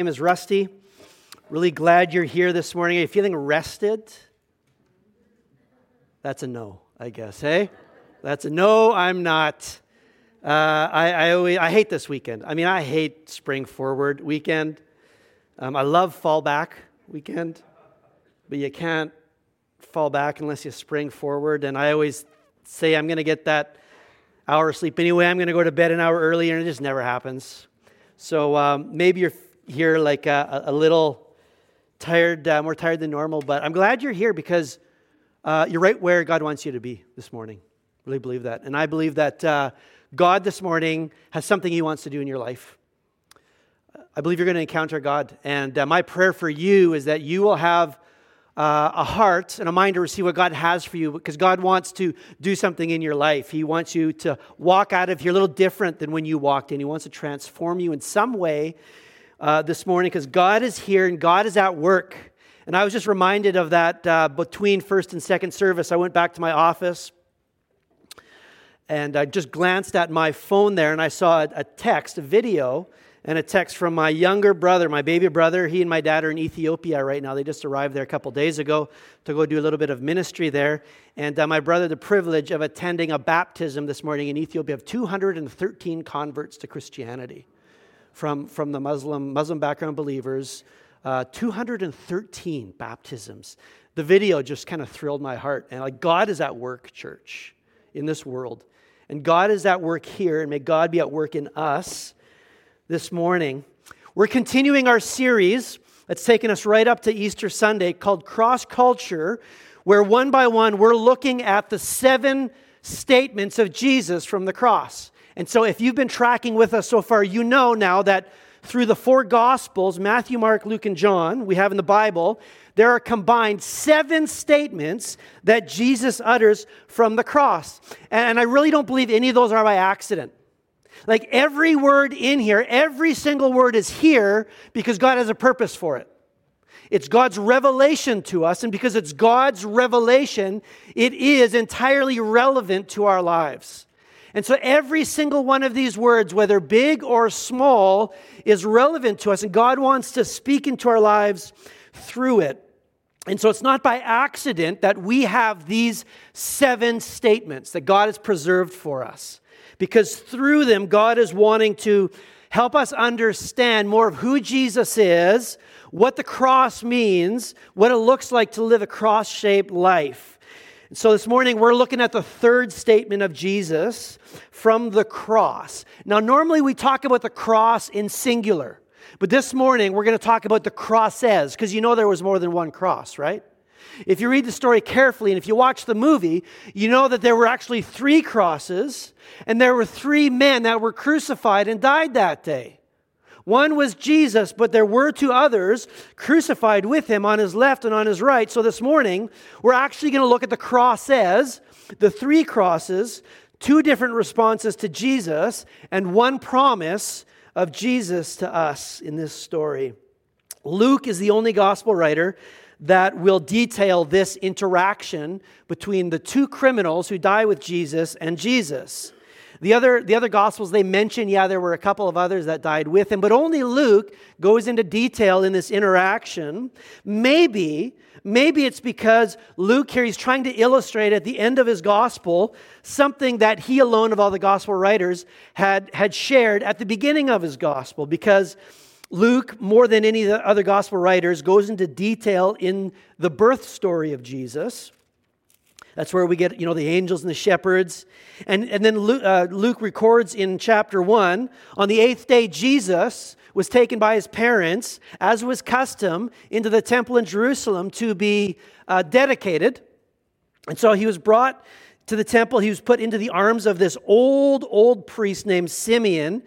name is Rusty. Really glad you're here this morning. Are you feeling rested? That's a no, I guess. Hey, that's a no. I'm not. Uh, I, I, always, I hate this weekend. I mean, I hate spring forward weekend. Um, I love fall back weekend, but you can't fall back unless you spring forward. And I always say I'm going to get that hour of sleep anyway. I'm going to go to bed an hour earlier, and it just never happens. So um, maybe you're here like a, a little tired, uh, more tired than normal, but I'm glad you're here because uh, you're right where God wants you to be this morning. Really believe that. And I believe that uh, God this morning has something He wants to do in your life. I believe you're going to encounter God. And uh, my prayer for you is that you will have uh, a heart and a mind to receive what God has for you because God wants to do something in your life. He wants you to walk out of here a little different than when you walked in. He wants to transform you in some way uh, this morning because God is here and God is at work. And I was just reminded of that uh, between first and second service. I went back to my office and I just glanced at my phone there and I saw a, text, a video, and a text from my younger brother, my baby brother. He and my dad are in Ethiopia right now. They just arrived there a couple days ago to go do a little bit of ministry there. And uh, my brother, the privilege of attending a baptism this morning in Ethiopia of 213 converts to Christianity from, from the Muslim, Muslim background believers, uh, 213 baptisms. The video just kind of thrilled my heart. And like, God is at work, church, in this world. And God is at work here, and may God be at work in us this morning. We're continuing our series that's taken us right up to Easter Sunday called Cross Culture, where one by one we're looking at the seven statements of Jesus from the cross. And so, if you've been tracking with us so far, you know now that through the four Gospels Matthew, Mark, Luke, and John we have in the Bible there are combined seven statements that Jesus utters from the cross. And I really don't believe any of those are by accident. Like every word in here, every single word is here because God has a purpose for it. It's God's revelation to us, and because it's God's revelation, it is entirely relevant to our lives. And so every single one of these words, whether big or small, is relevant to us, and God wants to speak into our lives through it. And so it's not by accident that we have these seven statements that God has preserved for us, because through them, God is wanting to help us understand more of who Jesus is, what the cross means, what it looks like to live a cross shaped life. So, this morning we're looking at the third statement of Jesus from the cross. Now, normally we talk about the cross in singular, but this morning we're going to talk about the crosses because you know there was more than one cross, right? If you read the story carefully and if you watch the movie, you know that there were actually three crosses and there were three men that were crucified and died that day. One was Jesus, but there were two others crucified with him on his left and on his right. So this morning, we're actually going to look at the crosses, the three crosses, two different responses to Jesus, and one promise of Jesus to us in this story. Luke is the only gospel writer that will detail this interaction between the two criminals who die with Jesus and Jesus. The other, the other Gospels, they mention, yeah, there were a couple of others that died with him, but only Luke goes into detail in this interaction. Maybe, maybe it's because Luke here, he's trying to illustrate at the end of his Gospel something that he alone of all the Gospel writers had, had shared at the beginning of his Gospel, because Luke, more than any of the other Gospel writers, goes into detail in the birth story of Jesus. That's where we get, you know, the angels and the shepherds. And, and then Luke, uh, Luke records in chapter 1 on the eighth day, Jesus was taken by his parents, as was custom, into the temple in Jerusalem to be uh, dedicated. And so he was brought to the temple. He was put into the arms of this old, old priest named Simeon.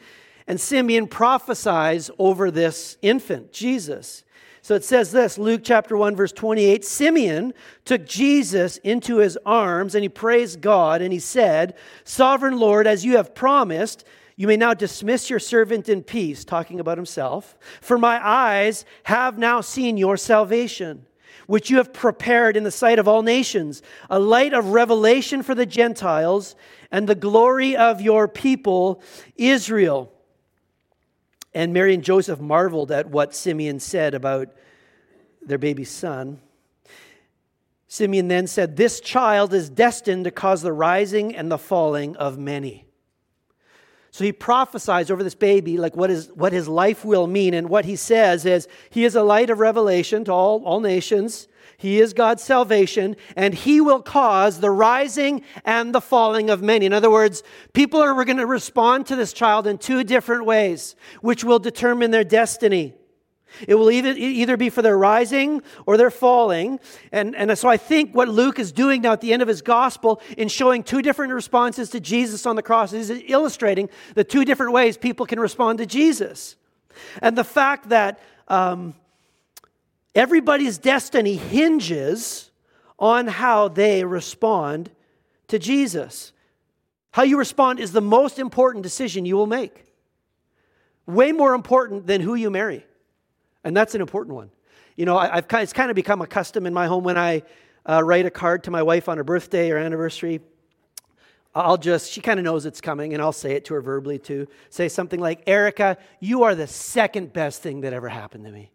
And Simeon prophesies over this infant, Jesus. So it says this Luke chapter 1, verse 28 Simeon took Jesus into his arms and he praised God and he said, Sovereign Lord, as you have promised, you may now dismiss your servant in peace, talking about himself, for my eyes have now seen your salvation, which you have prepared in the sight of all nations, a light of revelation for the Gentiles and the glory of your people, Israel. And Mary and Joseph marveled at what Simeon said about their baby son. Simeon then said, This child is destined to cause the rising and the falling of many. So he prophesies over this baby, like what, is, what his life will mean. And what he says is, He is a light of revelation to all, all nations. He is God's salvation, and He will cause the rising and the falling of many. In other words, people are going to respond to this child in two different ways, which will determine their destiny. It will either, be for their rising or their falling. And, and so I think what Luke is doing now at the end of his gospel in showing two different responses to Jesus on the cross is illustrating the two different ways people can respond to Jesus. And the fact that um, Everybody's destiny hinges on how they respond to Jesus. How you respond is the most important decision you will make. Way more important than who you marry. And that's an important one. You know, I, have it's kind of become a custom in my home when I uh, write a card to my wife on her birthday or anniversary. I'll just, she kind of knows it's coming, and I'll say it to her verbally too. Say something like, Erica, you are the second best thing that ever happened to me.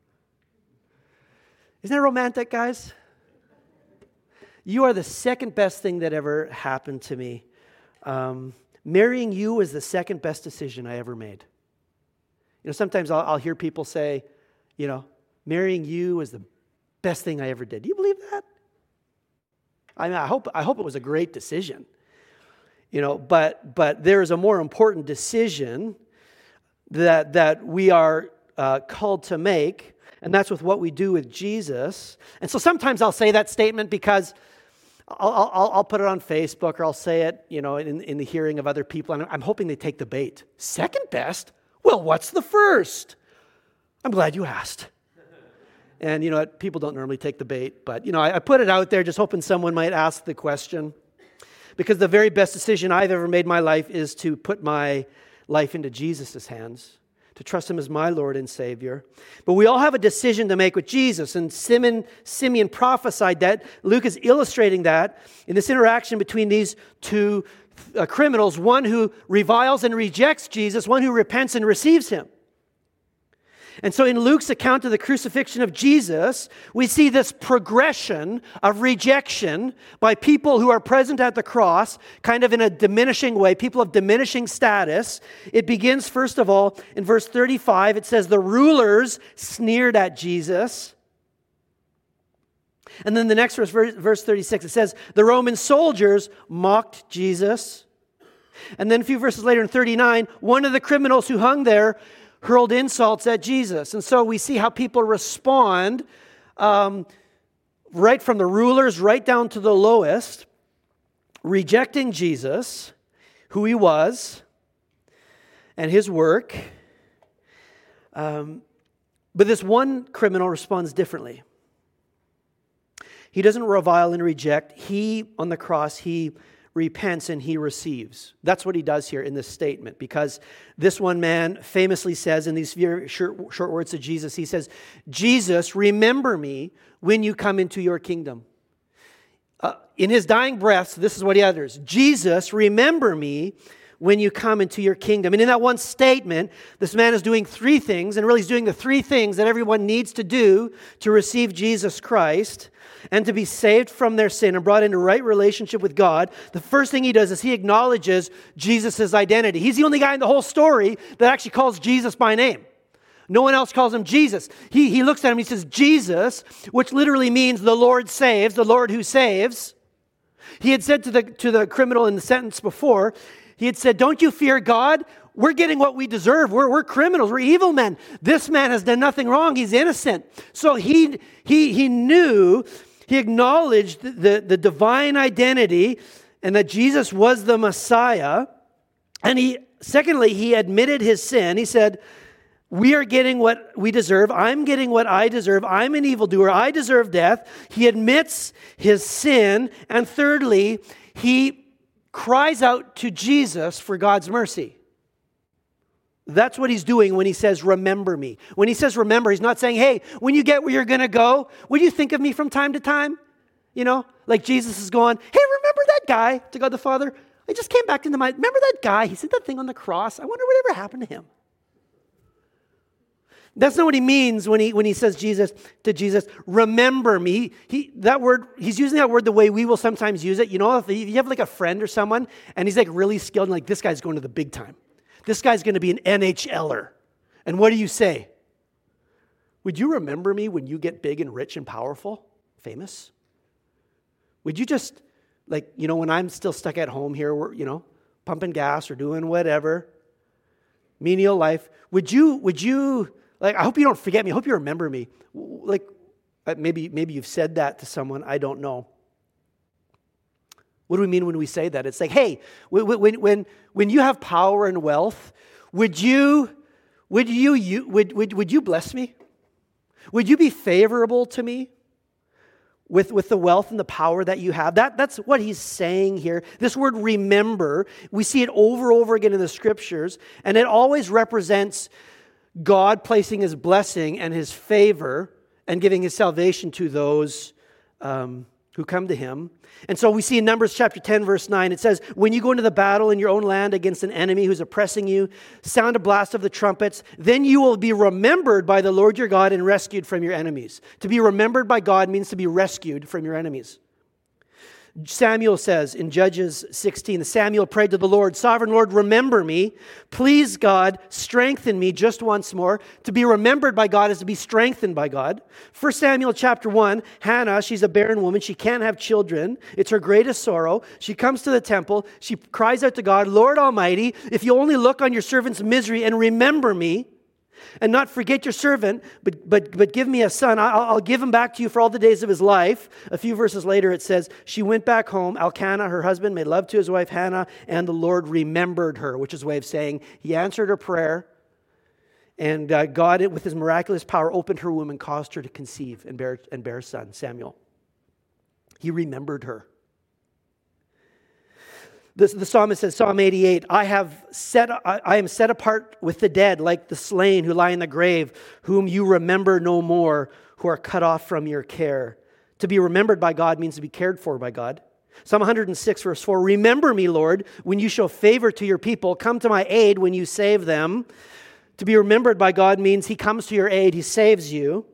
Isn't that romantic, guys? You are the second best thing that ever happened to me. Um, marrying you was the second best decision I ever made. You know, sometimes I'll, I'll hear people say, you know, marrying you was the best thing I ever did. Do you believe that? I mean, I hope, I hope it was a great decision. You know, but, but there is a more important decision that, that we are uh, called to make and that's with what we do with Jesus. And so sometimes I'll say that statement because I'll, I'll, I'll put it on Facebook or I'll say it, you know, in, in the hearing of other people. And I'm hoping they take the bait. Second best? Well, what's the first? I'm glad you asked. And, you know, people don't normally take the bait, but, you know, I, I put it out there just hoping someone might ask the question. Because the very best decision I've ever made in my life is to put my life into Jesus' hands to trust him as my Lord and Savior. But we all have a decision to make with Jesus. And Simeon, Simeon prophesied that. Luke is illustrating that in this interaction between these two uh, criminals one who reviles and rejects Jesus, one who repents and receives him. And so in Luke's account of the crucifixion of Jesus, we see this progression of rejection by people who are present at the cross, kind of in a diminishing way, people of diminishing status. It begins, first of all, in verse 35. It says, The rulers sneered at Jesus. And then the next verse, verse 36, it says, The Roman soldiers mocked Jesus. And then a few verses later in 39, one of the criminals who hung there hurled insults at Jesus. And so we see how people respond um, right from the rulers right down to the lowest, rejecting Jesus, who he was, and his work. Um, but this one criminal responds differently. He doesn't revile and reject. He, on the cross, he repents and he receives. That's what he does here in this statement because this one man famously says in these short, short words to Jesus, he says, Jesus, remember me when you come into your kingdom. Uh, in his dying breaths, this is what he utters Jesus, remember me when you come into your kingdom. And in that one statement, this man is doing three things, and really he's doing the three things that everyone needs to do to receive Jesus Christ and to be saved from their sin and brought into right relationship with God. The first thing he does is he acknowledges Jesus' identity. He's the only guy in the whole story that actually calls Jesus by name. No one else calls him Jesus. He, he looks at him, he says, Jesus, which literally means the Lord saves, the Lord who saves. He had said to the, to the criminal in the sentence before, he had said, Don't you fear God? We're getting what we deserve. We're, we're criminals. We're evil men. This man has done nothing wrong. He's innocent. So he, he, he knew, he acknowledged the, the divine identity and that Jesus was the Messiah. And he, secondly, he admitted his sin. He said, we are getting what we deserve. I'm getting what I deserve. I'm an evildoer. I deserve death. He admits his sin. And thirdly, he cries out to Jesus for God's mercy. That's what he's doing when he says, Remember me. When he says remember, he's not saying, Hey, when you get where you're going to go, will you think of me from time to time? You know, like Jesus is going, Hey, remember that guy to God the Father? I just came back into my, remember that guy? He said that thing on the cross. I wonder whatever happened to him. That's not what he means when he, when he says Jesus to Jesus, remember me. He, that word, he's using that word the way we will sometimes use it. You know, if you have like a friend or someone and he's like really skilled and like this guy's going to the big time. This guy's going to be an NHLer. And what do you say? Would you remember me when you get big and rich and powerful, famous? Would you just, like, you know, when I'm still stuck at home here, you know, pumping gas or doing whatever, menial life, would you, would you, like, I hope you don't forget me. I hope you remember me. Like, uh, maybe, maybe you've said that to someone. I don't know. What do we mean when we say that? It's like, hey, when, when, when you have power and wealth, would you, would you, you would, would, would you bless me? Would you be favorable to me with, with the wealth and the power that you have? That, that's what he's saying here. This word remember, we see it over and over again in the scriptures, and it always represents God placing his blessing and his favor and giving his salvation to those um, who come to him. And so we see in Numbers chapter 10, verse 9, it says, When you go into the battle in your own land against an enemy who's oppressing you, sound a blast of the trumpets, then you will be remembered by the Lord your God and rescued from your enemies. To be remembered by God means to be rescued from your enemies. Samuel says in Judges 16, Samuel prayed to the Lord, Sovereign Lord, remember me. Please, God, strengthen me just once more. To be remembered by God is to be strengthened by God. 1 Samuel chapter 1, Hannah, she's a barren woman. She can't have children. It's her greatest sorrow. She comes to the temple. She cries out to God, Lord Almighty, if you only look on your servant's misery and remember me, and not forget your servant, but, but, but give me a son. I'll, I'll, give him back to you for all the days of his life. A few verses later, it says, She went back home. Elkanah, her husband, made love to his wife Hannah, and the Lord remembered her, which is a way of saying he answered her prayer. And uh, God, with his miraculous power, opened her womb and caused her to conceive and bear, and bear a son, Samuel. He remembered her. The, the psalmist says, Psalm 88, I, have set, I, I am set apart with the dead, like the slain who lie in the grave, whom you remember no more, who are cut off from your care. To be remembered by God means to be cared for by God. Psalm 106, verse 4 Remember me, Lord, when you show favor to your people. Come to my aid when you save them. To be remembered by God means he comes to your aid, he saves you.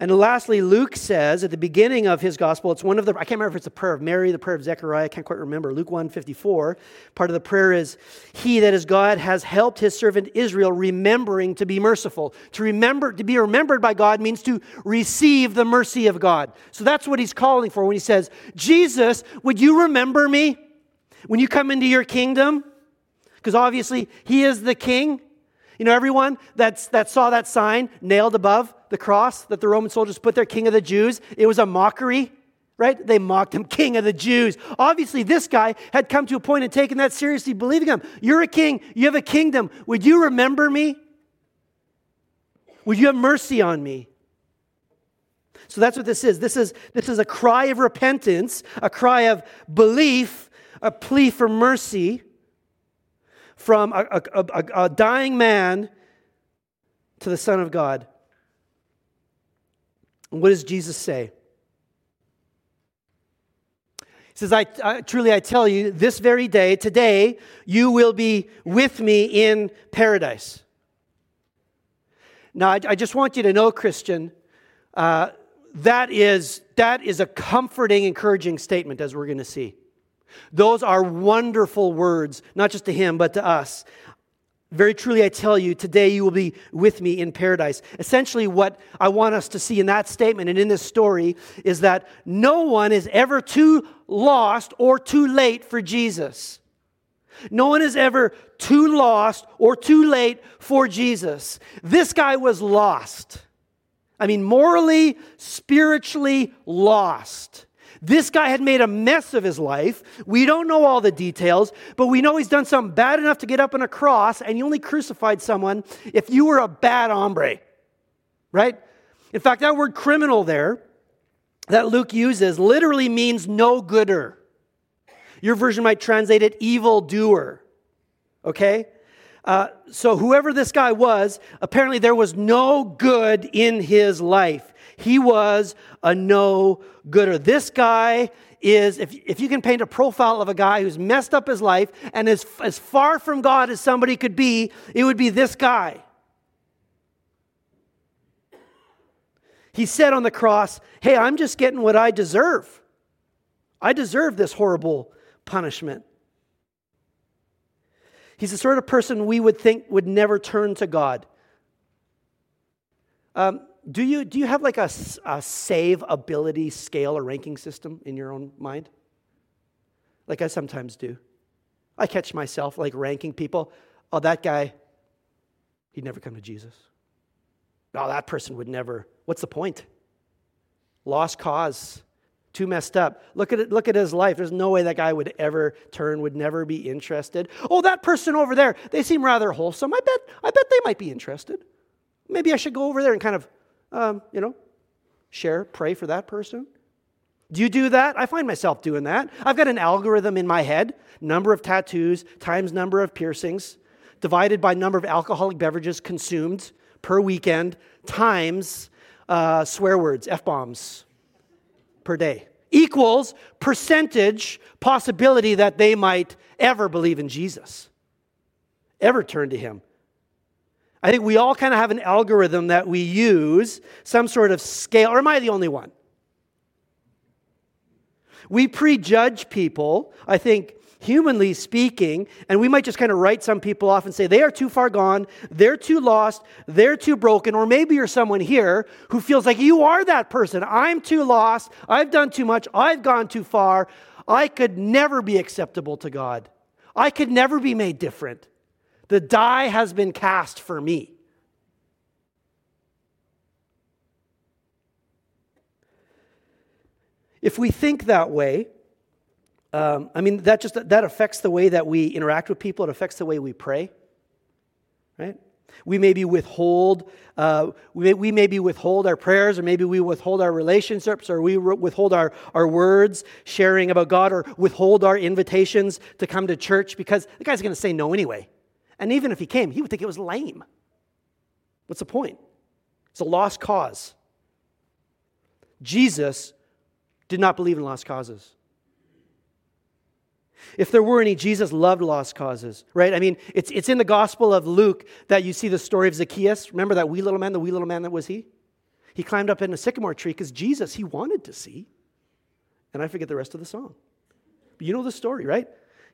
And lastly, Luke says at the beginning of his gospel, it's one of the, I can't remember if it's the prayer of Mary, the prayer of Zechariah, I can't quite remember. Luke 154, part of the prayer is, He that is God has helped his servant Israel, remembering to be merciful. To remember, to be remembered by God means to receive the mercy of God. So that's what he's calling for when he says, Jesus, would you remember me when you come into your kingdom? Because obviously he is the king. You know, everyone that's, that saw that sign nailed above the cross that the Roman soldiers put there, King of the Jews, it was a mockery, right? They mocked him, King of the Jews. Obviously, this guy had come to a point and taken that seriously, believing him. You're a king, you have a kingdom. Would you remember me? Would you have mercy on me? So that's what this is. This is, this is a cry of repentance, a cry of belief, a plea for mercy from a, a, a, a dying man to the Son of God. And what does Jesus say? He says, I, I, truly I tell you, this very day, today, you will be with me in paradise. Now, I, I just want you to know, Christian, uh, that, is, that is a comforting, encouraging statement, as we're going to see. Those are wonderful words, not just to him, but to us. Very truly, I tell you, today you will be with me in paradise. Essentially, what I want us to see in that statement and in this story is that no one is ever too lost or too late for Jesus. No one is ever too lost or too late for Jesus. This guy was lost. I mean, morally, spiritually lost. This guy had made a mess of his life. We don't know all the details, but we know he's done something bad enough to get up on a cross, and you only crucified someone if you were a bad hombre, right? In fact, that word criminal there that Luke uses literally means no gooder. Your version might translate it evil doer, okay? Uh, so, whoever this guy was, apparently there was no good in his life. He was a no gooder. This guy is, if, if you can paint a profile of a guy who's messed up his life and is as far from God as somebody could be, it would be this guy. He said on the cross, Hey, I'm just getting what I deserve. I deserve this horrible punishment. He's the sort of person we would think would never turn to God. Um, do, you, do you have like a, a save ability scale or ranking system in your own mind? Like I sometimes do. I catch myself like ranking people. Oh, that guy, he'd never come to Jesus. Oh, that person would never. What's the point? Lost cause too messed up. Look at it, look at his life. There's no way that guy would ever turn, would never be interested. Oh, that person over there, they seem rather wholesome. I bet, I bet they might be interested. Maybe I should go over there and kind of, um, you know, share, pray for that person. Do you do that? I find myself doing that. I've got an algorithm in my head number of tattoos times number of piercings, divided by number of alcoholic beverages consumed per weekend, times uh, swear words, F bombs per day equals percentage possibility that they might ever believe in Jesus, ever turn to Him. I think we all kind of have an algorithm that we use, some sort of scale, or am I the only one? We prejudge people, I think, humanly speaking, and we might just kind of write some people off and say they are too far gone, they're too lost, they're too broken, or maybe you're someone here who feels like you are that person. I'm too lost, I've done too much, I've gone too far, I could never be acceptable to God, I could never be made different. The die has been cast for me. If we think that way, um, I mean, that just that affects the way that we interact with people. It affects the way we pray, right? We maybe withhold, uh, we, may, we maybe withhold our prayers, or maybe we withhold our relationships, or we withhold our, our words, sharing about God, or withhold our invitations to come to church because the guy's going to say no anyway. And even if he came, he would think it was lame. What's the point? It's a lost cause. Jesus did not believe in lost causes. If there were any, Jesus loved lost causes, right? I mean, it's, it's in the Gospel of Luke that you see the story of Zacchaeus. Remember that wee little man, the wee little man that was he? He climbed up in a sycamore tree because Jesus, he wanted to see. And I forget the rest of the song. But you know the story, right?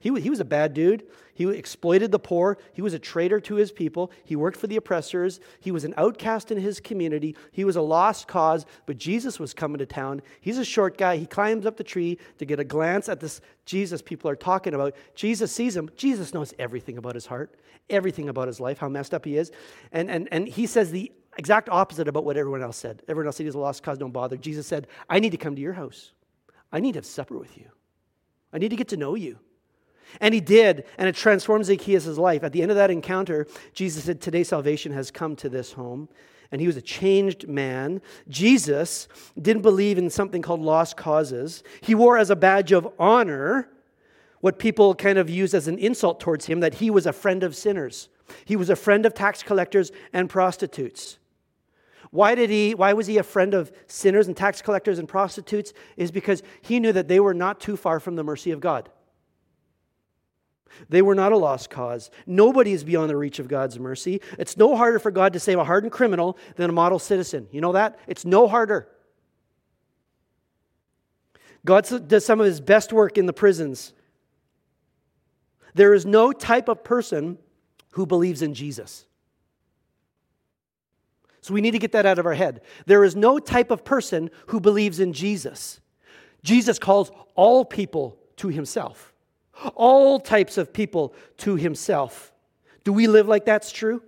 He, he was a bad dude. He exploited the poor. He was a traitor to his people. He worked for the oppressors. He was an outcast in his community. He was a lost cause, but Jesus was coming to town. He's a short guy. He climbs up the tree to get a glance at this Jesus people are talking about. Jesus sees him. Jesus knows everything about his heart, everything about his life, how messed up he is. And, and, and he says the exact opposite about what everyone else said. Everyone else said he's a lost cause, don't bother. Jesus said, I need to come to your house. I need to have supper with you. I need to get to know you. And he did, and it transformed Zacchaeus' life. At the end of that encounter, Jesus said, Today salvation has come to this home. And he was a changed man. Jesus didn't believe in something called lost causes. He wore as a badge of honor what people kind of used as an insult towards him that he was a friend of sinners. He was a friend of tax collectors and prostitutes. Why did he why was he a friend of sinners and tax collectors and prostitutes? Is because he knew that they were not too far from the mercy of God. They were not a lost cause. Nobody is beyond the reach of God's mercy. It's no harder for God to save a hardened criminal than a model citizen. You know that? It's no harder. God does some of his best work in the prisons. There is no type of person who believes in Jesus. So we need to get that out of our head. There is no type of person who believes in Jesus. Jesus calls all people to himself all types of people to himself. Do we live like that's true?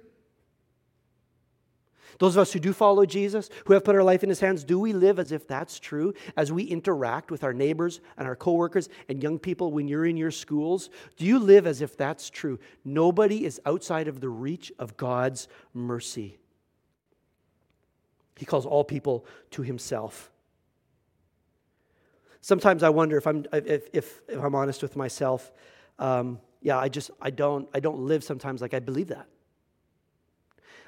Those of us who do follow Jesus, who have put our life in his hands, do we live as if that's true as we interact with our neighbors and our coworkers and young people when you're in your schools? Do you live as if that's true? Nobody is outside of the reach of God's mercy. He calls all people to himself. Sometimes I wonder if I'm, if, if, if I'm honest with myself, um, yeah, I just, I don't, I don't live sometimes like I believe that.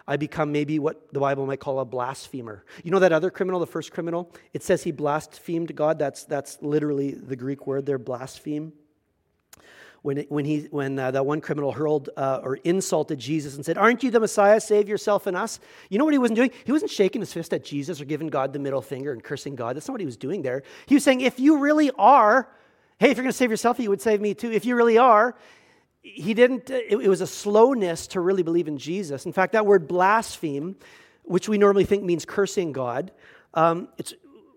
I become maybe what the Bible might call a blasphemer. You know that other criminal, the first criminal? It says he blasphemed God. That's, that's literally the Greek word there, blaspheme. When, when, he, when uh, that one criminal hurled uh, or insulted Jesus and said, Aren't you the Messiah? Save yourself and us. You know what he wasn't doing? He wasn't shaking his fist at Jesus or giving God the middle finger and cursing God. That's not what he was doing there. He was saying, If you really are, hey, if you're going to save yourself, you would save me too. If you really are, he didn't, it, it was a slowness to really believe in Jesus. In fact, that word blaspheme, which we normally think means cursing God, um, it's,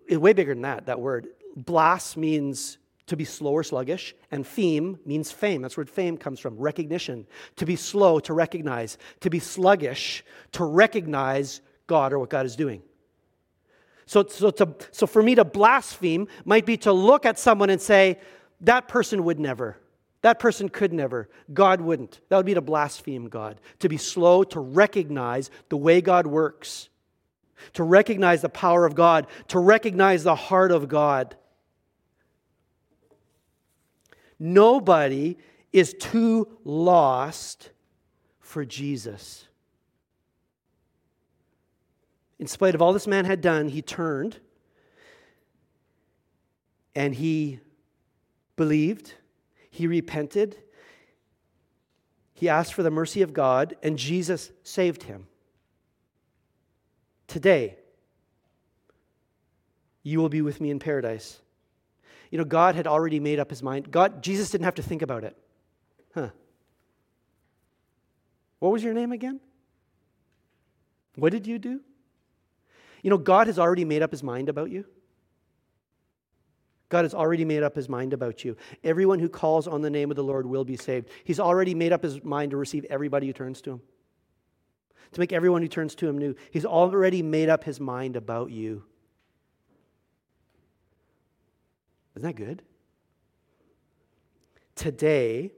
it's way bigger than that, that word. Blas means to be slow or sluggish, and feme means fame. That's where fame comes from, recognition. To be slow, to recognize. To be sluggish, to recognize God or what God is doing. So, so, to, so for me to blaspheme might be to look at someone and say, that person would never. That person could never. God wouldn't. That would be to blaspheme God. To be slow to recognize the way God works, to recognize the power of God, to recognize the heart of God. Nobody is too lost for Jesus. In spite of all this man had done, he turned and he believed, he repented, he asked for the mercy of God, and Jesus saved him. Today, you will be with me in paradise. You know, God had already made up his mind. God, Jesus didn't have to think about it. Huh. What was your name again? What did you do? You know, God has already made up his mind about you. God has already made up his mind about you. Everyone who calls on the name of the Lord will be saved. He's already made up his mind to receive everybody who turns to him, to make everyone who turns to him new. He's already made up his mind about you. Isn't that good? Today,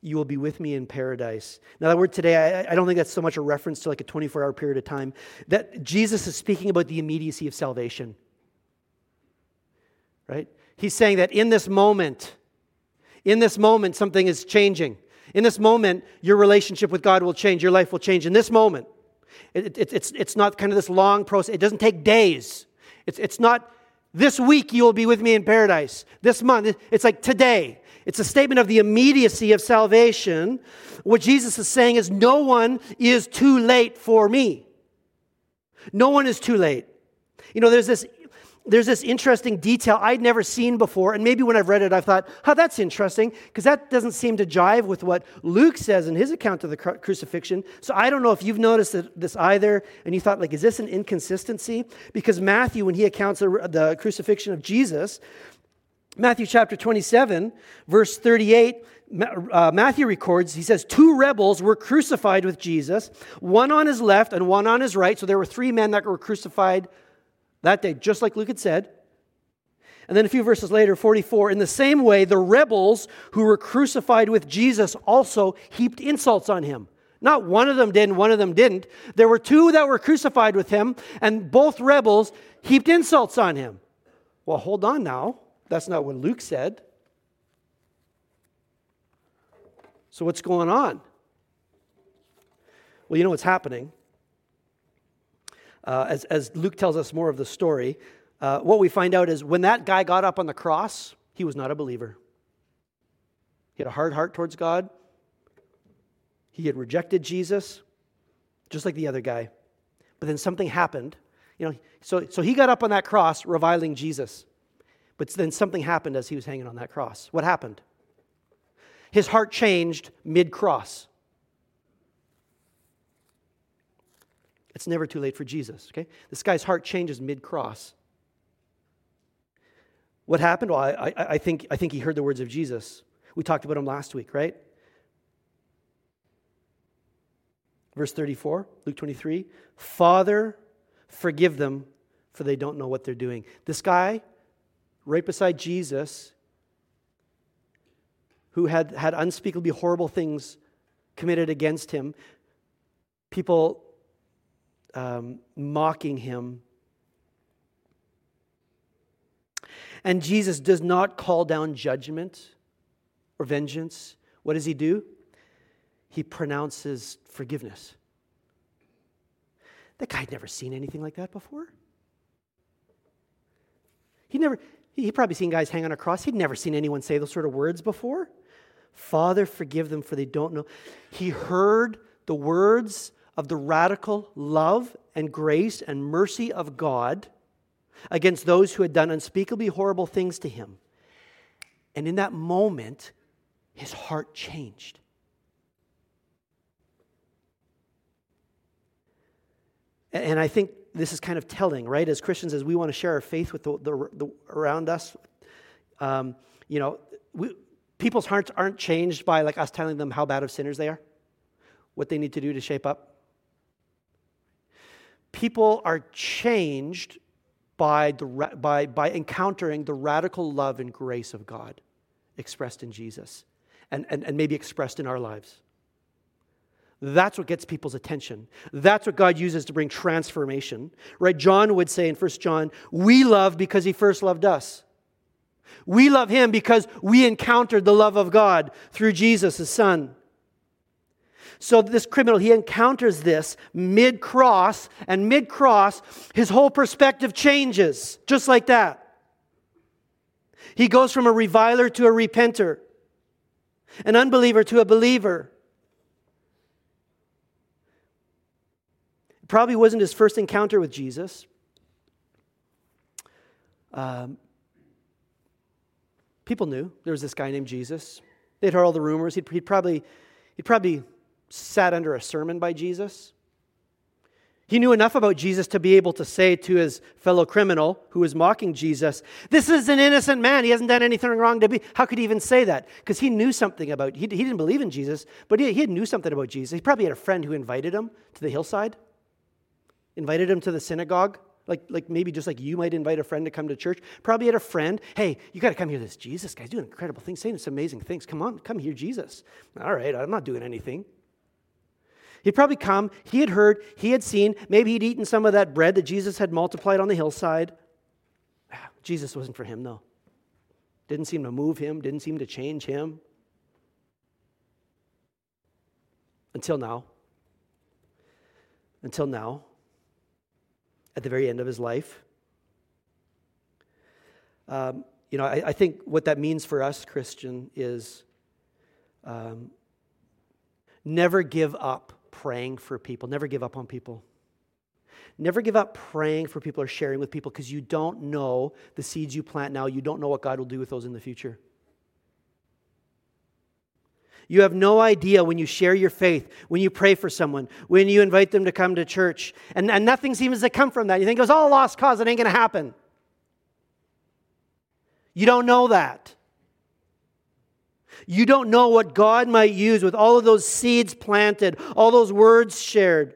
you will be with me in paradise. Now, that word today, I, I don't think that's so much a reference to like a 24 hour period of time. That Jesus is speaking about the immediacy of salvation. Right? He's saying that in this moment, in this moment, something is changing. In this moment, your relationship with God will change, your life will change. In this moment, it, it, it's, it's not kind of this long process, it doesn't take days. It's, it's not this week you will be with me in paradise. This month, it's like today. It's a statement of the immediacy of salvation. What Jesus is saying is, no one is too late for me. No one is too late. You know, there's this there's this interesting detail I'd never seen before, and maybe when I've read it, I've thought, oh, that's interesting, because that doesn't seem to jive with what Luke says in his account of the crucifixion. So I don't know if you've noticed this either, and you thought, like, is this an inconsistency? Because Matthew, when he accounts the crucifixion of Jesus, Matthew chapter 27, verse 38, uh, Matthew records, he says, Two rebels were crucified with Jesus, one on his left and one on his right. So there were three men that were crucified that day, just like Luke had said. And then a few verses later, 44, in the same way, the rebels who were crucified with Jesus also heaped insults on him. Not one of them did and one of them didn't. There were two that were crucified with him, and both rebels heaped insults on him. Well, hold on now. That's not what Luke said. So, what's going on? Well, you know what's happening uh, as, as Luke tells us more of the story, uh, what we find out is when that guy got up on the cross, he was not a believer. He had a hard heart towards God. He had rejected Jesus, just like the other guy. But then something happened. You know, so, so he got up on that cross reviling Jesus. But then something happened as he was hanging on that cross. What happened? His heart changed mid cross. It's never too late for Jesus, okay? This guy's heart changes mid cross. What happened? Well, I, I, I, think, I think he heard the words of Jesus. We talked about him last week, right? Verse 34, Luke 23 Father, forgive them, for they don't know what they're doing. This guy, right beside Jesus, who had had unspeakably horrible things committed against him, people um, mocking him. And Jesus does not call down judgment or vengeance. What does he do? He pronounces forgiveness. That guy had never seen anything like that before. He never—he'd probably seen guys hang on a cross. He'd never seen anyone say those sort of words before. Father, forgive them, for they don't know. He heard the words of the radical love and grace and mercy of God against those who had done unspeakably horrible things to him. And in that moment, his heart changed. And I think this is kind of telling, right? As Christians, as we want to share our faith with the, the, the around us, um, you know, we, people's hearts aren't changed by like us telling them how bad of sinners they are, what they need to do to shape up. People are changed by, the, by, by encountering the radical love and grace of God expressed in Jesus and, and, and maybe expressed in our lives. That's what gets people's attention. That's what God uses to bring transformation. Right? John would say in 1 John, we love because he first loved us. We love him because we encountered the love of God through Jesus, his son. So this criminal, he encounters this mid cross, and mid cross, his whole perspective changes, just like that. He goes from a reviler to a repenter, an unbeliever to a believer. Probably wasn't his first encounter with Jesus. Um, people knew there was this guy named Jesus. They'd heard all the rumors. He'd, he'd, probably, he'd probably sat under a sermon by Jesus. He knew enough about Jesus to be able to say to his fellow criminal who was mocking Jesus, This is an innocent man. He hasn't done anything wrong to be. How could he even say that? Because he knew something about, he, he didn't believe in Jesus, but he, he knew something about Jesus. He probably had a friend who invited him to the hillside invited him to the synagogue, like, like maybe just like you might invite a friend to come to church. Probably had a friend, hey, you got to come hear this Jesus guy's doing incredible things, saying some amazing things. Come on, come hear Jesus. All right, I'm not doing anything. He'd probably come, he had heard, he had seen, maybe he'd eaten some of that bread that Jesus had multiplied on the hillside. Jesus wasn't for him, though. Didn't seem to move him, didn't seem to change him. Until now. Until now at the very end of his life. Um, you know, I, I, think what that means for us, Christian, is um, never give up praying for people. Never give up on people. Never give up praying for people or sharing with people because you don't know the seeds you plant now. You don't know what God will do with those in the future. You have no idea when you share your faith, when you pray for someone, when you invite them to come to church, and, and nothing seems to come from that. You think it was all lost cause, it ain't going to happen. You don't know that. You don't know what God might use with all of those seeds planted, all those words shared,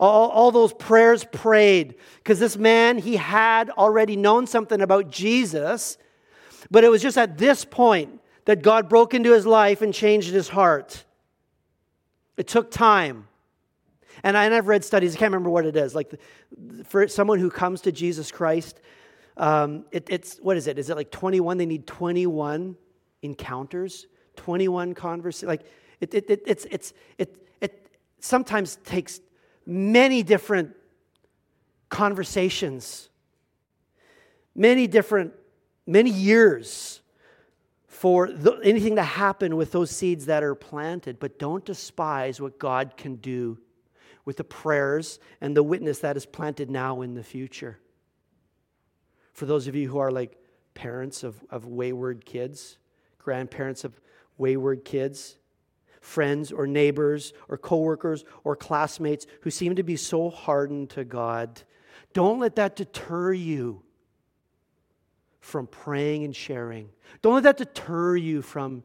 all, all those prayers prayed. Because this man, he had already known something about Jesus, but it was just at this point that God broke into his life and changed his heart. It took time. And, I, have read studies, I can't remember what it is. Like the, for someone who comes to Jesus Christ, um, it, it's, what is it? Is it like 21? They need 21 encounters, 21 conversations. Like it, it, it, it's, it's, it, it sometimes takes many different conversations, many different, many years for the, anything to happen with those seeds that are planted, but don't despise what God can do with the prayers and the witness that is planted now in the future. For those of you who are like parents of, of wayward kids, grandparents of wayward kids, friends or neighbors or coworkers or classmates who seem to be so hardened to God, don't let that deter you from praying and sharing. Don't let that deter you from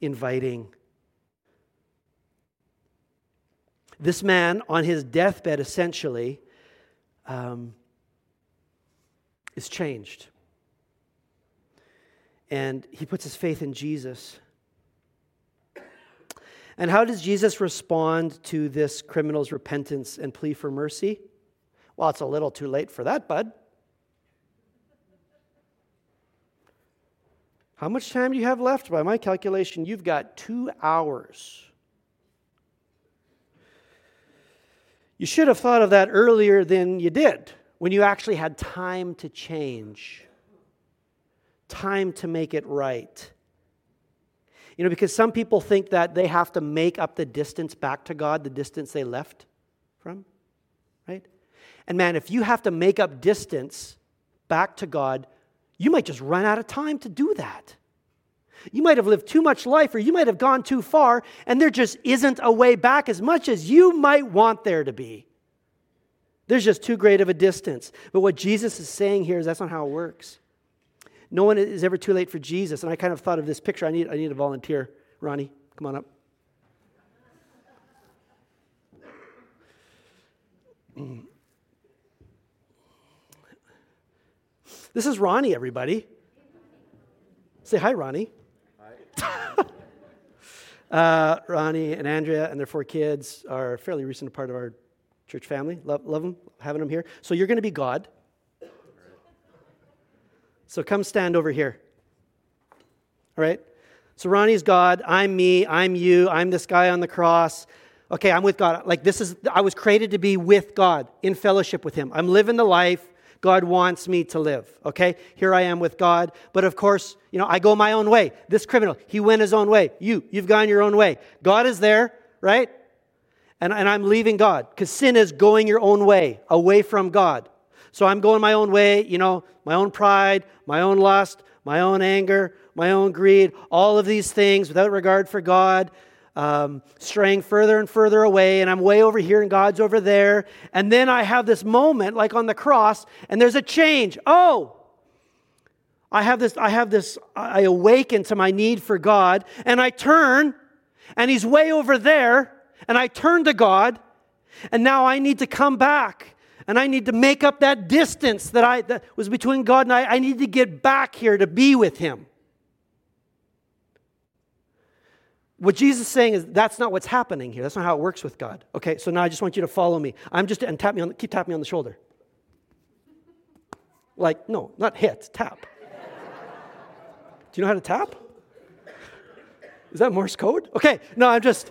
inviting. This man, on his deathbed, essentially, um, is changed. And he puts his faith in Jesus. And how does Jesus respond to this criminal's repentance and plea for mercy? Well, it's a little too late for that, bud. How much time do you have left? By my calculation, you've got two hours. You should have thought of that earlier than you did, when you actually had time to change, time to make it right. You know, because some people think that they have to make up the distance back to God, the distance they left from, right? And man, if you have to make up distance back to God, you might just run out of time to do that. You might have lived too much life or you might have gone too far, and there just isn't a way back as much as you might want there to be. There's just too great of a distance. But what Jesus is saying here is that's not how it works. No one is ever too late for Jesus. And I kind of thought of this picture. I need, I need a volunteer. Ronnie, come on up. This is Ronnie, everybody. Say hi, Ronnie. Hi. uh, Ronnie and Andrea and their four kids are a fairly recent part of our church family. Love, love them, having them here. So you're going to be God. So come stand over here. All right? So Ronnie's God, I'm me, I'm you, I'm this guy on the cross. Okay, I'm with God. Like this is I was created to be with God, in fellowship with him. I'm living the life God wants me to live. Okay? Here I am with God. But of course, you know, I go my own way. This criminal, he went his own way. You, you've gone your own way. God is there, right? and, and I'm leaving God because sin is going your own way, away from God. So I'm going my own way, you know, my own pride, my own lust, my own anger, my own greed, all of these things without regard for God, um, straying further and further away, and I'm way over here and God's over there. And then I have this moment, like on the cross, and there's a change. Oh, I have this, I have this, I awaken to my need for God, and I turn, and He's way over there and I turn to God, and now I need to come back. And I need to make up that distance that, I, that was between God and I. I need to get back here to be with Him. What Jesus is saying is that's not what's happening here. That's not how it works with God. Okay, so now I just want you to follow me. I'm just and tap me on keep tapping me on the shoulder. Like, no, not hit, tap. Do you know how to tap? Is that Morse code? Okay, no, I'm just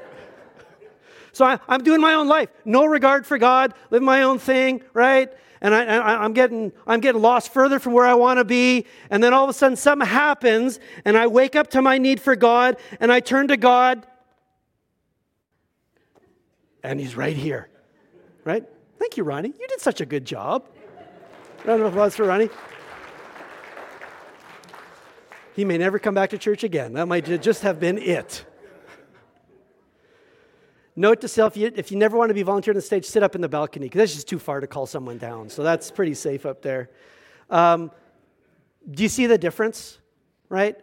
so I, am doing my own life, no regard for God, live my own thing, right? And I, am getting, I'm getting lost further from where I want to be. And then all of a sudden something happens, and I wake up to my need for God, and I turn to God, and He's right here, right? Thank you, Ronnie. You did such a good job. Round of applause for Ronnie. He may never come back to church again. That might just have been it. Note to self if you never want to be volunteered on the stage, sit up in the balcony because that's just too far to call someone down. So that's pretty safe up there. Um, do you see the difference? Right?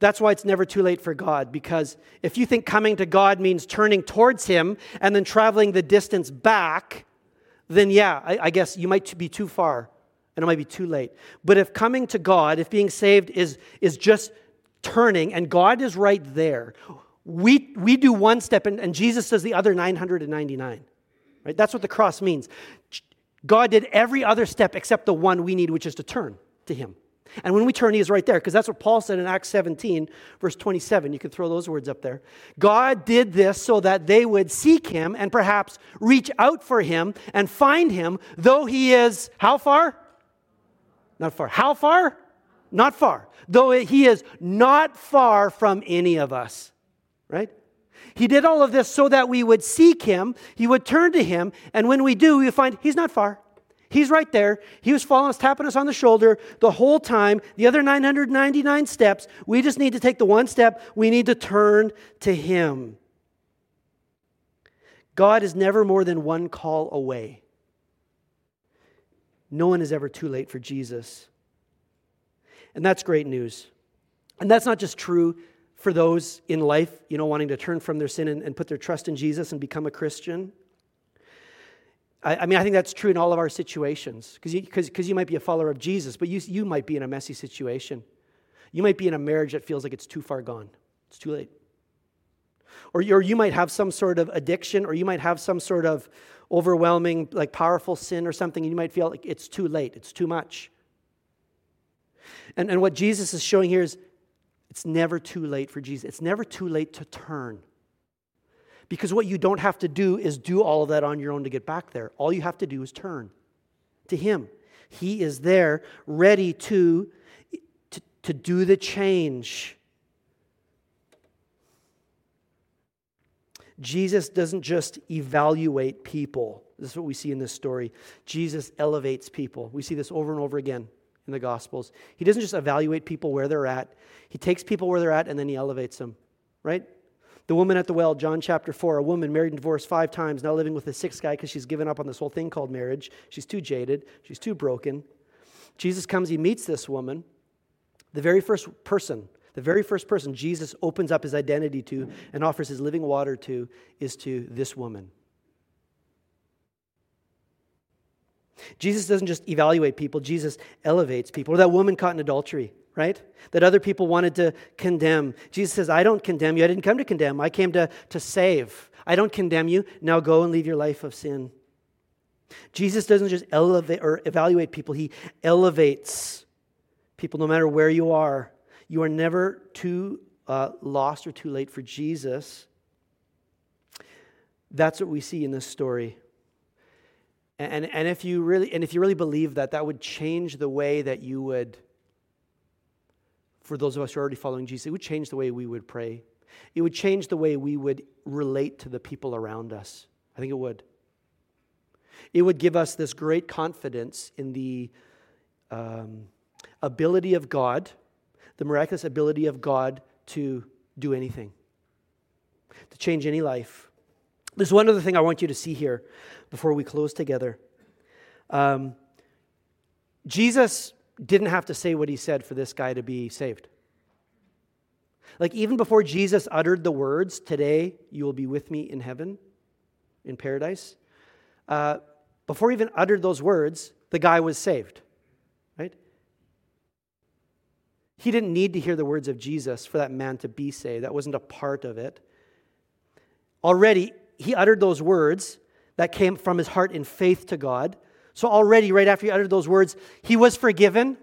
That's why it's never too late for God because if you think coming to God means turning towards Him and then traveling the distance back, then yeah, I, I guess you might be too far and it might be too late. But if coming to God, if being saved is, is just turning and God is right there, we, we do one step and, and Jesus does the other 999. Right? That's what the cross means. God did every other step except the one we need, which is to turn to Him. And when we turn, He is right there, because that's what Paul said in Acts 17, verse 27. You can throw those words up there. God did this so that they would seek Him and perhaps reach out for Him and find Him, though He is how far? Not far. How far? Not far. Though He is not far from any of us right? He did all of this so that we would seek him, he would turn to him, and when we do, we find he's not far. He's right there. He was following us, tapping us on the shoulder the whole time. The other 999 steps, we just need to take the one step. We need to turn to Him. God is never more than one call away. No one is ever too late for Jesus. And that's great news. And that's not just true for those in life, you know, wanting to turn from their sin and, and put their trust in Jesus and become a Christian. I, I mean, I think that's true in all of our situations because you, cause, cause you might be a follower of Jesus, but you, you might be in a messy situation. You might be in a marriage that feels like it's too far gone, it's too late. Or, or you might have some sort of addiction, or you might have some sort of overwhelming, like powerful sin or something, and you might feel like it's too late, it's too much. And, and what Jesus is showing here is it's never too late for Jesus. It's never too late to turn. Because what you don't have to do is do all of that on your own to get back there. All you have to do is turn to Him. He is there, ready to, to, to do the change. Jesus doesn't just evaluate people. This is what we see in this story. Jesus elevates people. We see this over and over again in the Gospels. He doesn't just evaluate people where they're at, he takes people where they're at and then he elevates them, right? The woman at the well, John chapter 4, a woman married and divorced five times, now living with a sixth guy because she's given up on this whole thing called marriage. She's too jaded, she's too broken. Jesus comes, he meets this woman. The very first person, the very first person Jesus opens up his identity to and offers his living water to is to this woman. Jesus doesn't just evaluate people, Jesus elevates people. Or that woman caught in adultery, right? That other people wanted to condemn. Jesus says, I don't condemn you. I didn't come to condemn, I came to, to save. I don't condemn you. Now go and leave your life of sin. Jesus doesn't just elevate or evaluate people, he elevates people no matter where you are. You are never too uh, lost or too late for Jesus. That's what we see in this story. And, and, if you really, and if you really believe that, that would change the way that you would, for those of us who are already following Jesus, it would change the way we would pray. It would change the way we would relate to the people around us. I think it would. It would give us this great confidence in the um, ability of God, the miraculous ability of God to do anything, to change any life. There's one other thing I want you to see here before we close together. Um, Jesus didn't have to say what he said for this guy to be saved. Like, even before Jesus uttered the words, Today you will be with me in heaven, in paradise, uh, before he even uttered those words, the guy was saved. Right? He didn't need to hear the words of Jesus for that man to be saved. That wasn't a part of it. Already, he uttered those words that came from his heart in faith to God. So, already, right after he uttered those words, he was forgiven.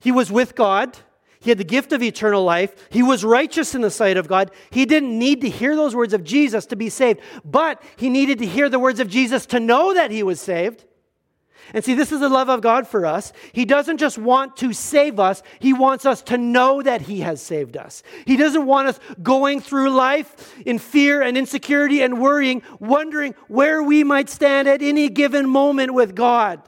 He was with God. He had the gift of eternal life. He was righteous in the sight of God. He didn't need to hear those words of Jesus to be saved, but he needed to hear the words of Jesus to know that he was saved. And see, this is the love of God for us. He doesn't just want to save us, He wants us to know that He has saved us. He doesn't want us going through life in fear and insecurity and worrying, wondering where we might stand at any given moment with God.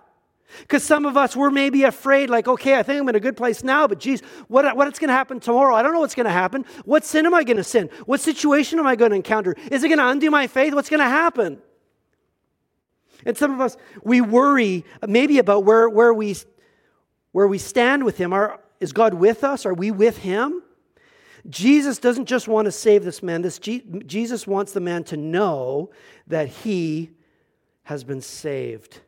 Because some of us, we're maybe afraid, like, okay, I think I'm in a good place now, but geez, what, what's going to happen tomorrow? I don't know what's going to happen. What sin am I going to sin? What situation am I going to encounter? Is it going to undo my faith? What's going to happen? And some of us, we worry maybe about where, where, we, where we stand with Him. Are, is God with us? Are we with Him? Jesus doesn't just want to save this man. This Jesus wants the man to know that he has been saved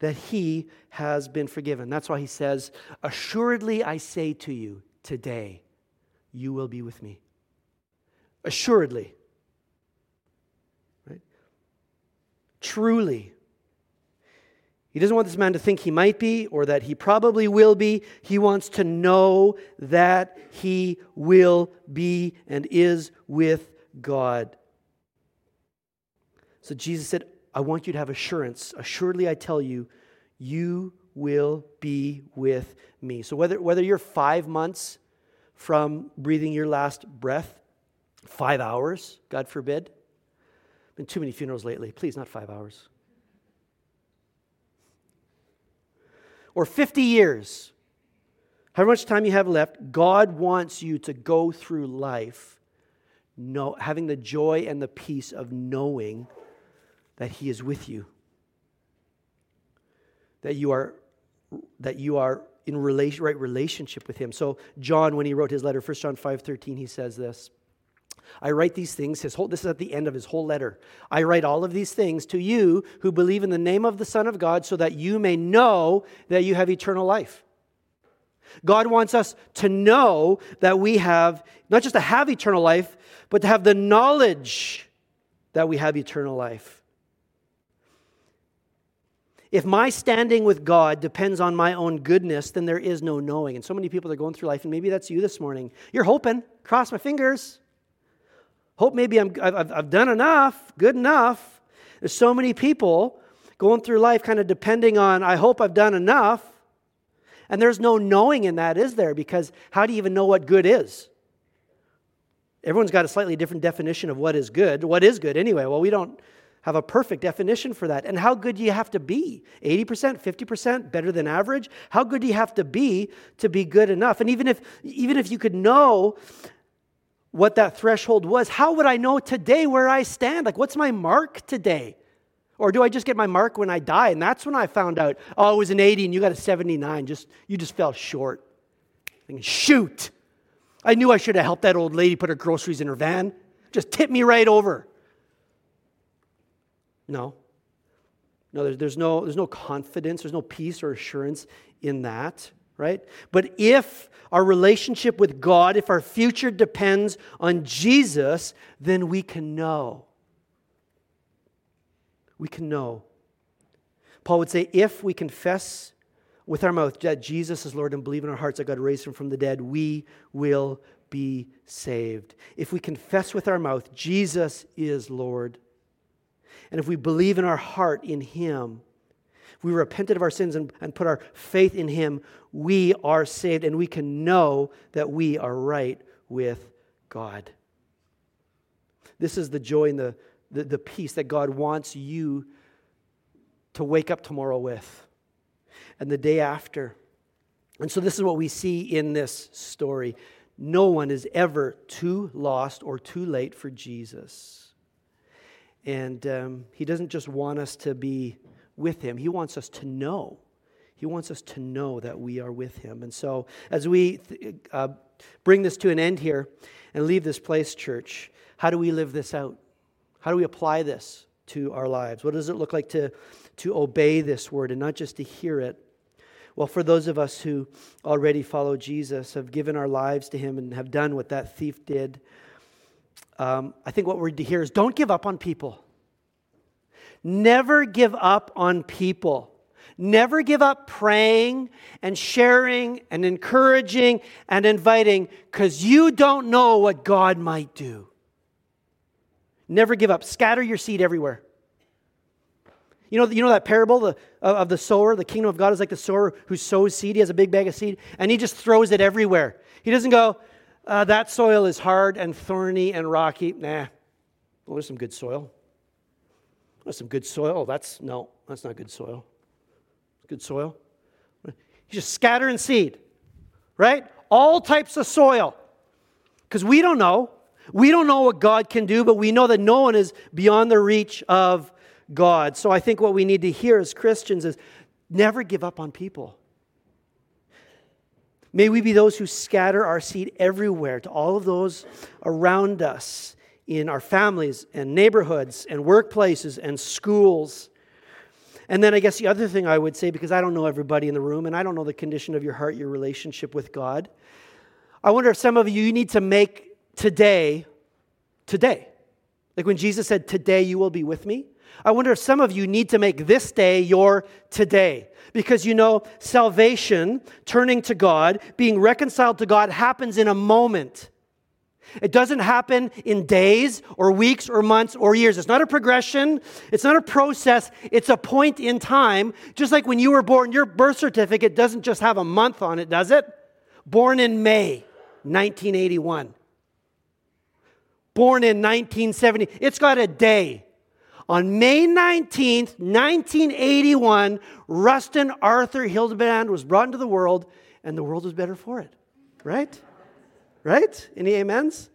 that he has been forgiven. That's why he says, Assuredly I say to you, today you will be with me. Assuredly. Right? Truly. He doesn't want this man to think he might be or that he probably will be. He wants to know that he will be and is with God. So Jesus said, I want you to have assurance. Assuredly, I tell you, you will be with me. So, whether, whether you're five months from breathing your last breath, five hours, God forbid, been too many funerals lately. Please, not five hours. Or 50 years, however much time you have left, God wants you to go through life know, having the joy and the peace of knowing that He is with you. That you are, that you are in relation, right relationship with Him. So John, when he wrote his letter, 1 John 5 13, he says this. I write these things, his whole, this is at the end of his whole letter. I write all of these things to you who believe in the name of the Son of God so that you may know that you have eternal life. God wants us to know that we have, not just to have eternal life, but to have the knowledge that we have eternal life. If my standing with God depends on my own goodness, then there is no knowing. And so many people are going through life, and maybe that's you this morning. You're hoping, cross my fingers. Hope maybe I'm, I've, I've done enough, good enough. There's so many people going through life kind of depending on, I hope I've done enough. And there's no knowing in that, is there? Because how do you even know what good is? Everyone's got a slightly different definition of what is good. What is good anyway? Well, we don't have a perfect definition for that. And how good do you have to be? 80%, 50%, better than average? How good do you have to be to be good enough? And even if even if you could know what that threshold was, how would I know today where I stand? Like what's my mark today? Or do I just get my mark when I die? And that's when I found out, oh, it was an 80 and you got a 79. Just you just fell short. Thinking, shoot. I knew I should have helped that old lady put her groceries in her van. Just tip me right over. No. No, there's, there's, no, there's no confidence, there's no peace or assurance in that, right? But if our relationship with God, if our future depends on Jesus, then we can know. We can know. Paul would say, if we confess with our mouth that Jesus is Lord and believe in our hearts that God raised him from the dead, we will be saved. If we confess with our mouth Jesus is Lord, and if we believe in our heart in Him, we repented of our sins and, and put our faith in Him, we are saved and we can know that we are right with God. This is the joy and the, the, the peace that God wants you to wake up tomorrow with and the day after. And so, this is what we see in this story. No one is ever too lost or too late for Jesus. And um, He doesn't just want us to be with Him, He wants us to know. He wants us to know that we are with Him. And so, as we th- uh, bring this to an end here and leave this place, church, how do we live this out? How do we apply this to our lives? What does it look like to, to obey this word and not just to hear it? Well, for those of us who already follow Jesus, have given our lives to Him, and have done what that thief did, um, I think what we're to hear is don't give up on people. Never give up on people. Never give up praying and sharing and encouraging and inviting because you don't know what God might do. Never give up. Scatter your seed everywhere. You know, you know that parable of the sower? The kingdom of God is like the sower who sows seed. He has a big bag of seed and he just throws it everywhere. He doesn't go, uh, that soil is hard and thorny and rocky. Nah, well, there's some good soil. Some good soil. That's no, that's not good soil. Good soil. You just scattering seed, right? All types of soil. Because we don't know. We don't know what God can do, but we know that no one is beyond the reach of God. So I think what we need to hear as Christians is never give up on people. May we be those who scatter our seed everywhere to all of those around us in our families and neighborhoods and workplaces and schools. And then I guess the other thing I would say, because I don't know everybody in the room and I don't know the condition of your heart, your relationship with God, I wonder if some of you, you need to make today, today. Like when Jesus said, Today you will be with me. I wonder if some of you need to make this day your today. Because you know, salvation, turning to God, being reconciled to God happens in a moment. It doesn't happen in days or weeks or months or years. It's not a progression, it's not a process, it's a point in time. Just like when you were born, your birth certificate doesn't just have a month on it, does it? Born in May 1981. Born in 1970. It's got a day. On May 19th, 1981, Rustin Arthur Hildebrand was brought into the world, and the world was better for it. Right? Right? Any amens?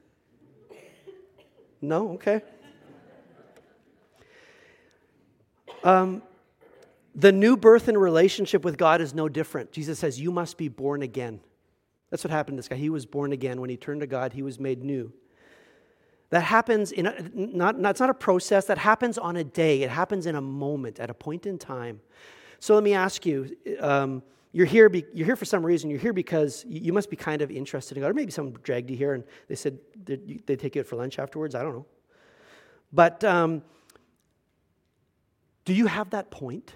No? Okay. Um, the new birth in relationship with God is no different. Jesus says, You must be born again. That's what happened to this guy. He was born again. When he turned to God, he was made new. That happens in a, not, not, it's not a process, that happens on a day. It happens in a moment, at a point in time. So let me ask you um, you're, here be, you're here for some reason. You're here because you must be kind of interested in God. Or maybe someone dragged you here and they said they'd, take you out for lunch afterwards. I don't know. But um, do you have that point?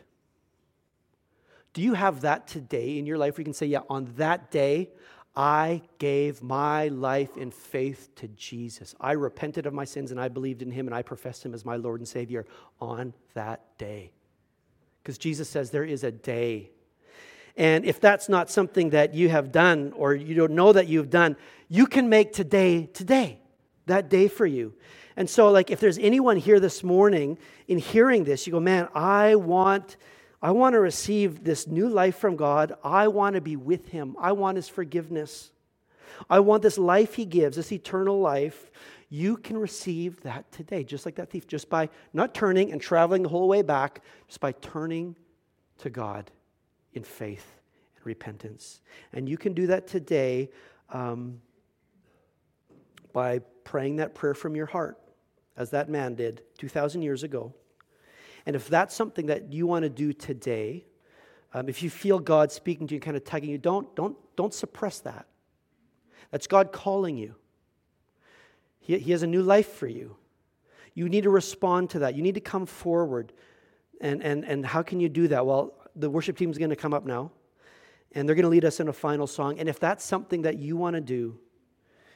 Do you have that today in your life where you can say, yeah, on that day, I gave my life in faith to Jesus. I repented of my sins and I believed in him and I professed him as my Lord and Savior on that day. Because Jesus says there is a day. And if that's not something that you have done or you don't know that you've done, you can make today today. that day for you. And so, like, if there's anyone here this morning in hearing this, you go, man, I want. I want to receive this new life from God. I want to be with Him. I want His forgiveness. I want this life He gives, this eternal life. You can receive that today, just like that thief, just by not turning and traveling the whole way back, just by turning to God in faith and repentance. And you can do that today um, by praying that prayer from your heart as that man did 2,000 years ago. And if that's something that you want to do today, um, if you feel God speaking to you, and kind of tugging you, don't, don't, don't suppress that. That's God calling you. He, he has a new life for you. You need to respond to that. You need to come forward. And, and, and how can you do that? Well, the worship team is going to come up now, and they're going to lead us in a final song. And if that's something that you want to do,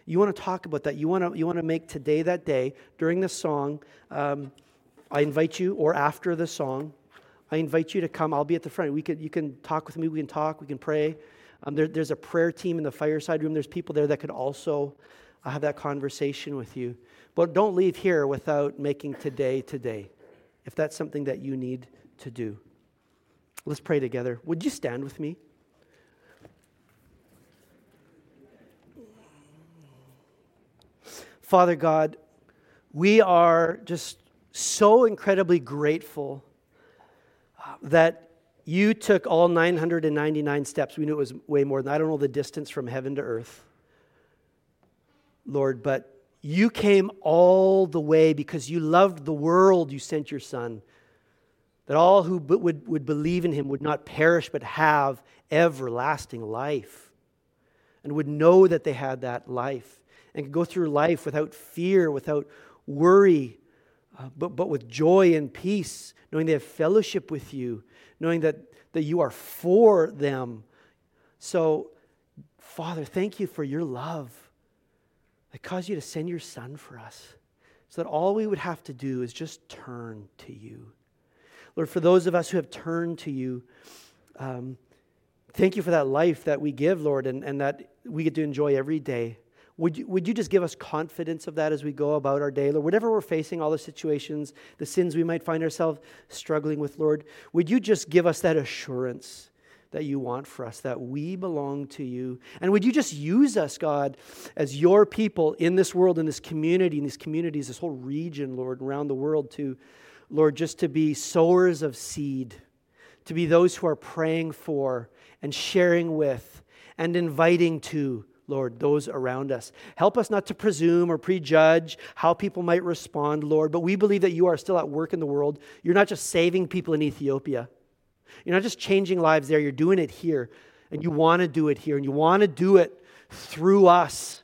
you want to talk about that, you want to, you want to make today that day during the song, um, I invite you, or after the song, I invite you to come. I'll be at the front. We could, you can talk with me, we can talk, we can pray. Um, there, there's a prayer team in the fireside room. There's people there that could also uh, have that conversation with you. But don't leave here without making today today, if that's something that you need to do. Let's pray together. Would you stand with me? Father God, we are just so incredibly grateful uh, that you took all 999 steps. We knew it was way more than I don't know the distance from heaven to earth, Lord, but you came all the way because you loved the world. You sent your Son, that all who would, would believe in him would not perish but have everlasting life and would know that they had that life and could go through life without fear, without worry, uh, but, but with joy and peace, knowing they have fellowship with you, knowing that, that you are for them. So, Father, thank you for your love that caused you to send your Son for us, so that all we would have to do is just turn to you. Lord, for those of us who have turned to you, um, thank you for that life that we give, Lord, and, and that we get to enjoy every day. Would you, would you just give us confidence of that as we go about our day, Lord? Whatever we're facing, all the situations, the sins we might find ourselves struggling with, Lord, would you just give us that assurance that you want for us, that we belong to you? And would you just use us, God, as your people in this world, in this community, in these communities, this whole region, Lord, around the world, to, Lord, just to be sowers of seed, to be those who are praying for and sharing with and inviting to Lord, those around us. Help us not to presume or prejudge how people might respond, Lord, but we believe that you are still at work in the world. You're not just saving people in Ethiopia, you're not just changing lives there, you're doing it here. And you want to do it here, and you want to do it through us,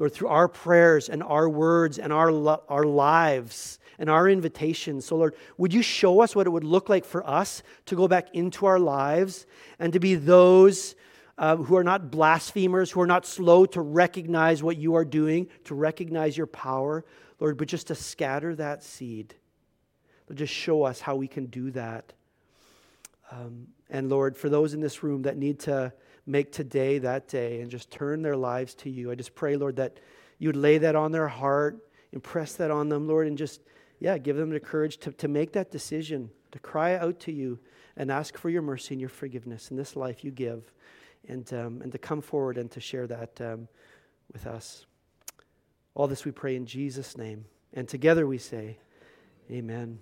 Lord, through our prayers and our words and our, our lives and our invitations. So, Lord, would you show us what it would look like for us to go back into our lives and to be those uh, who are not blasphemers, who are not slow to recognize what you are doing, to recognize your power, Lord, but just to scatter that seed. Lord, just show us how we can do that. Um, and Lord, for those in this room that need to make today that day and just turn their lives to you, I just pray, Lord, that you would lay that on their heart, impress that on them, Lord, and just, yeah, give them the courage to, to make that decision, to cry out to you and ask for your mercy and your forgiveness in this life you give and, um, and to come forward and to share that um, with us. All this we pray in Jesus' name. And together we say, Amen.